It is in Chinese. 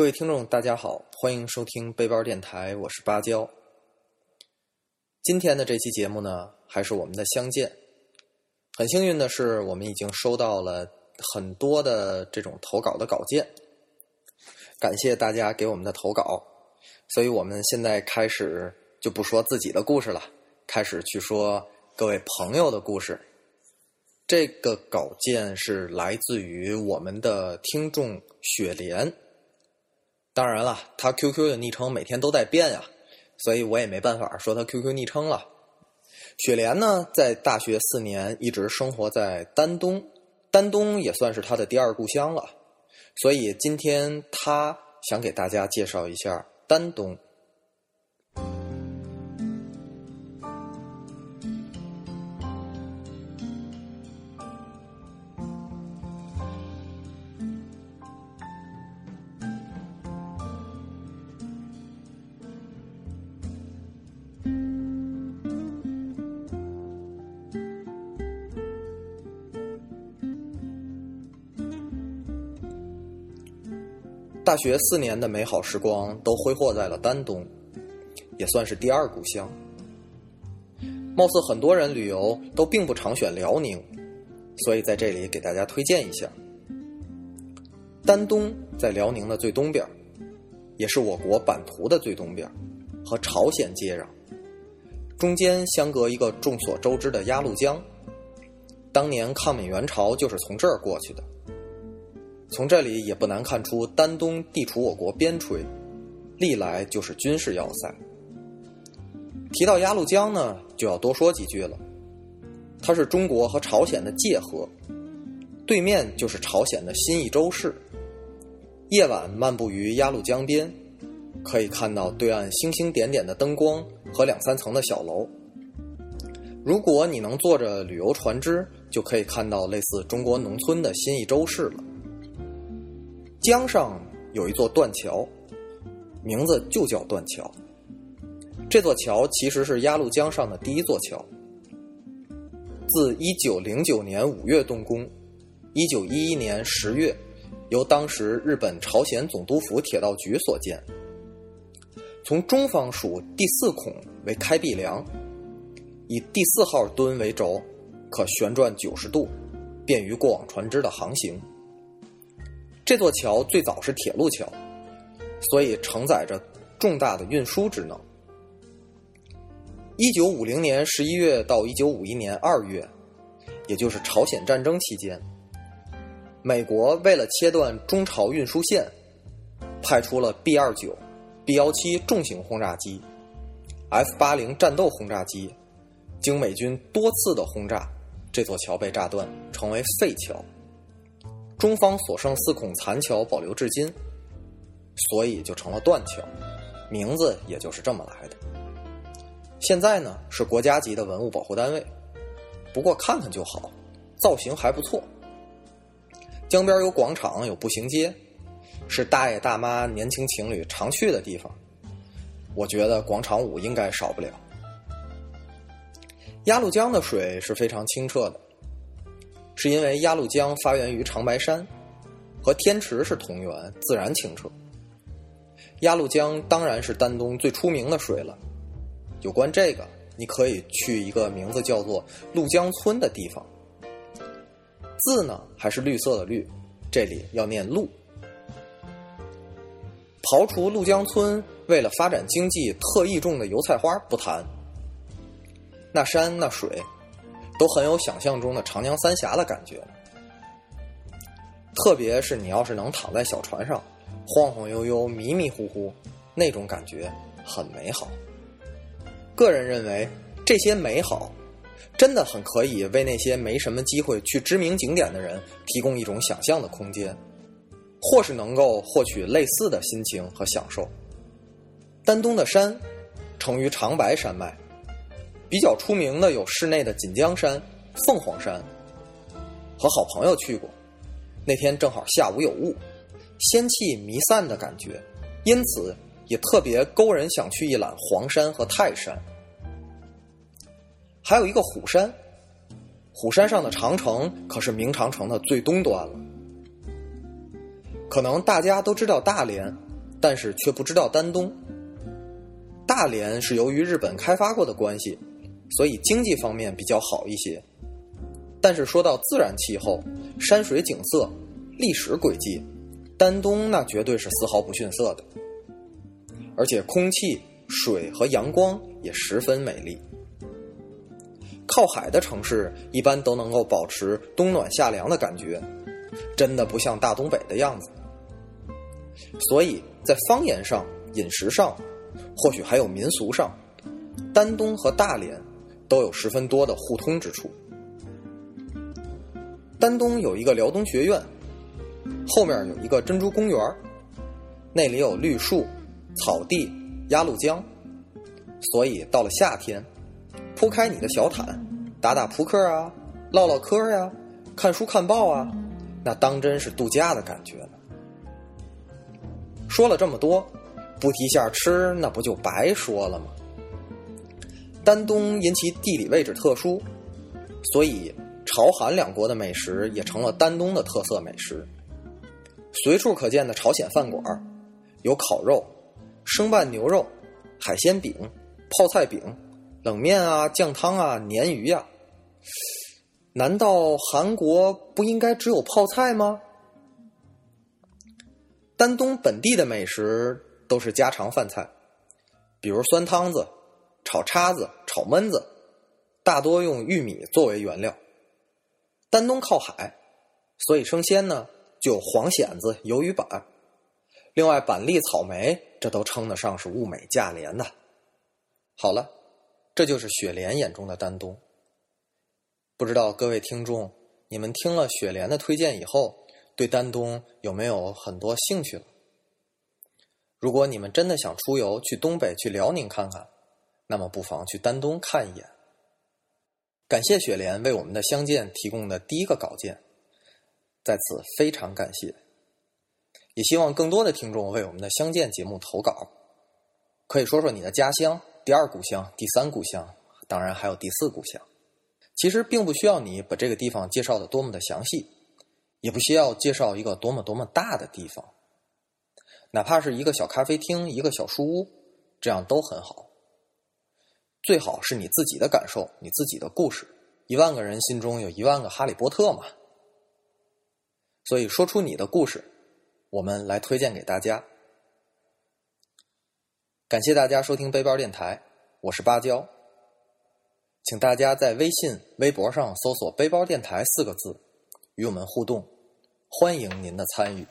各位听众，大家好，欢迎收听背包电台，我是芭蕉。今天的这期节目呢，还是我们的相见。很幸运的是，我们已经收到了很多的这种投稿的稿件，感谢大家给我们的投稿。所以我们现在开始就不说自己的故事了，开始去说各位朋友的故事。这个稿件是来自于我们的听众雪莲。当然了，他 QQ 的昵称每天都在变呀，所以我也没办法说他 QQ 昵称了。雪莲呢，在大学四年一直生活在丹东，丹东也算是他的第二故乡了，所以今天他想给大家介绍一下丹东。大学四年的美好时光都挥霍在了丹东，也算是第二故乡。貌似很多人旅游都并不常选辽宁，所以在这里给大家推荐一下。丹东在辽宁的最东边，也是我国版图的最东边，和朝鲜接壤，中间相隔一个众所周知的鸭绿江。当年抗美援朝就是从这儿过去的。从这里也不难看出，丹东地处我国边陲，历来就是军事要塞。提到鸭绿江呢，就要多说几句了。它是中国和朝鲜的界河，对面就是朝鲜的新义州市。夜晚漫步于鸭绿江边，可以看到对岸星星点点的灯光和两三层的小楼。如果你能坐着旅游船只，就可以看到类似中国农村的新义州市了。江上有一座断桥，名字就叫断桥。这座桥其实是鸭绿江上的第一座桥，自一九零九年五月动工，一九一一年十月由当时日本朝鲜总督府铁道局所建。从中方数第四孔为开闭梁，以第四号墩为轴，可旋转九十度，便于过往船只的航行。这座桥最早是铁路桥，所以承载着重大的运输职能。一九五零年十一月到一九五一年二月，也就是朝鲜战争期间，美国为了切断中朝运输线，派出了 B 二九、B 幺七重型轰炸机、F 八零战斗轰炸机，经美军多次的轰炸，这座桥被炸断，成为废桥。中方所剩四孔残桥保留至今，所以就成了断桥，名字也就是这么来的。现在呢是国家级的文物保护单位，不过看看就好，造型还不错。江边有广场，有步行街，是大爷大妈、年轻情侣常去的地方。我觉得广场舞应该少不了。鸭绿江的水是非常清澈的。是因为鸭绿江发源于长白山，和天池是同源，自然清澈。鸭绿江当然是丹东最出名的水了。有关这个，你可以去一个名字叫做鹭江村的地方。字呢还是绿色的绿，这里要念鹭。刨除鹭江村为了发展经济特意种的油菜花不谈，那山那水。都很有想象中的长江三峡的感觉，特别是你要是能躺在小船上，晃晃悠悠、迷迷糊糊，那种感觉很美好。个人认为，这些美好真的很可以为那些没什么机会去知名景点的人提供一种想象的空间，或是能够获取类似的心情和享受。丹东的山，成于长白山脉。比较出名的有室内的锦江山、凤凰山，和好朋友去过。那天正好下午有雾，仙气弥散的感觉，因此也特别勾人想去一览黄山和泰山。还有一个虎山，虎山上的长城可是明长城的最东端了。可能大家都知道大连，但是却不知道丹东。大连是由于日本开发过的关系，所以经济方面比较好一些。但是说到自然气候、山水景色、历史轨迹，丹东那绝对是丝毫不逊色的。而且空气、水和阳光也十分美丽。靠海的城市一般都能够保持冬暖夏凉的感觉，真的不像大东北的样子。所以在方言上、饮食上，或许还有民俗上，丹东和大连都有十分多的互通之处。丹东有一个辽东学院，后面有一个珍珠公园，那里有绿树、草地、鸭绿江，所以到了夏天。铺开你的小毯，打打扑克啊，唠唠嗑呀，看书看报啊，那当真是度假的感觉呢。说了这么多，不提下吃，那不就白说了吗？丹东因其地理位置特殊，所以朝韩两国的美食也成了丹东的特色美食。随处可见的朝鲜饭馆，有烤肉、生拌牛肉、海鲜饼、泡菜饼。冷面啊，酱汤啊，鲶鱼呀，难道韩国不应该只有泡菜吗？丹东本地的美食都是家常饭菜，比如酸汤子、炒叉子、炒焖子，大多用玉米作为原料。丹东靠海，所以生鲜呢就黄蚬子、鱿鱼板，另外板栗、草莓，这都称得上是物美价廉的。好了。这就是雪莲眼中的丹东。不知道各位听众，你们听了雪莲的推荐以后，对丹东有没有很多兴趣了？如果你们真的想出游去东北、去辽宁看看，那么不妨去丹东看一眼。感谢雪莲为我们的相见提供的第一个稿件，在此非常感谢。也希望更多的听众为我们的相见节目投稿，可以说说你的家乡。第二故乡、第三故乡，当然还有第四故乡。其实并不需要你把这个地方介绍的多么的详细，也不需要介绍一个多么多么大的地方，哪怕是一个小咖啡厅、一个小书屋，这样都很好。最好是你自己的感受，你自己的故事。一万个人心中有一万个哈利波特嘛。所以说出你的故事，我们来推荐给大家。感谢大家收听背包电台，我是芭蕉，请大家在微信、微博上搜索“背包电台”四个字，与我们互动，欢迎您的参与。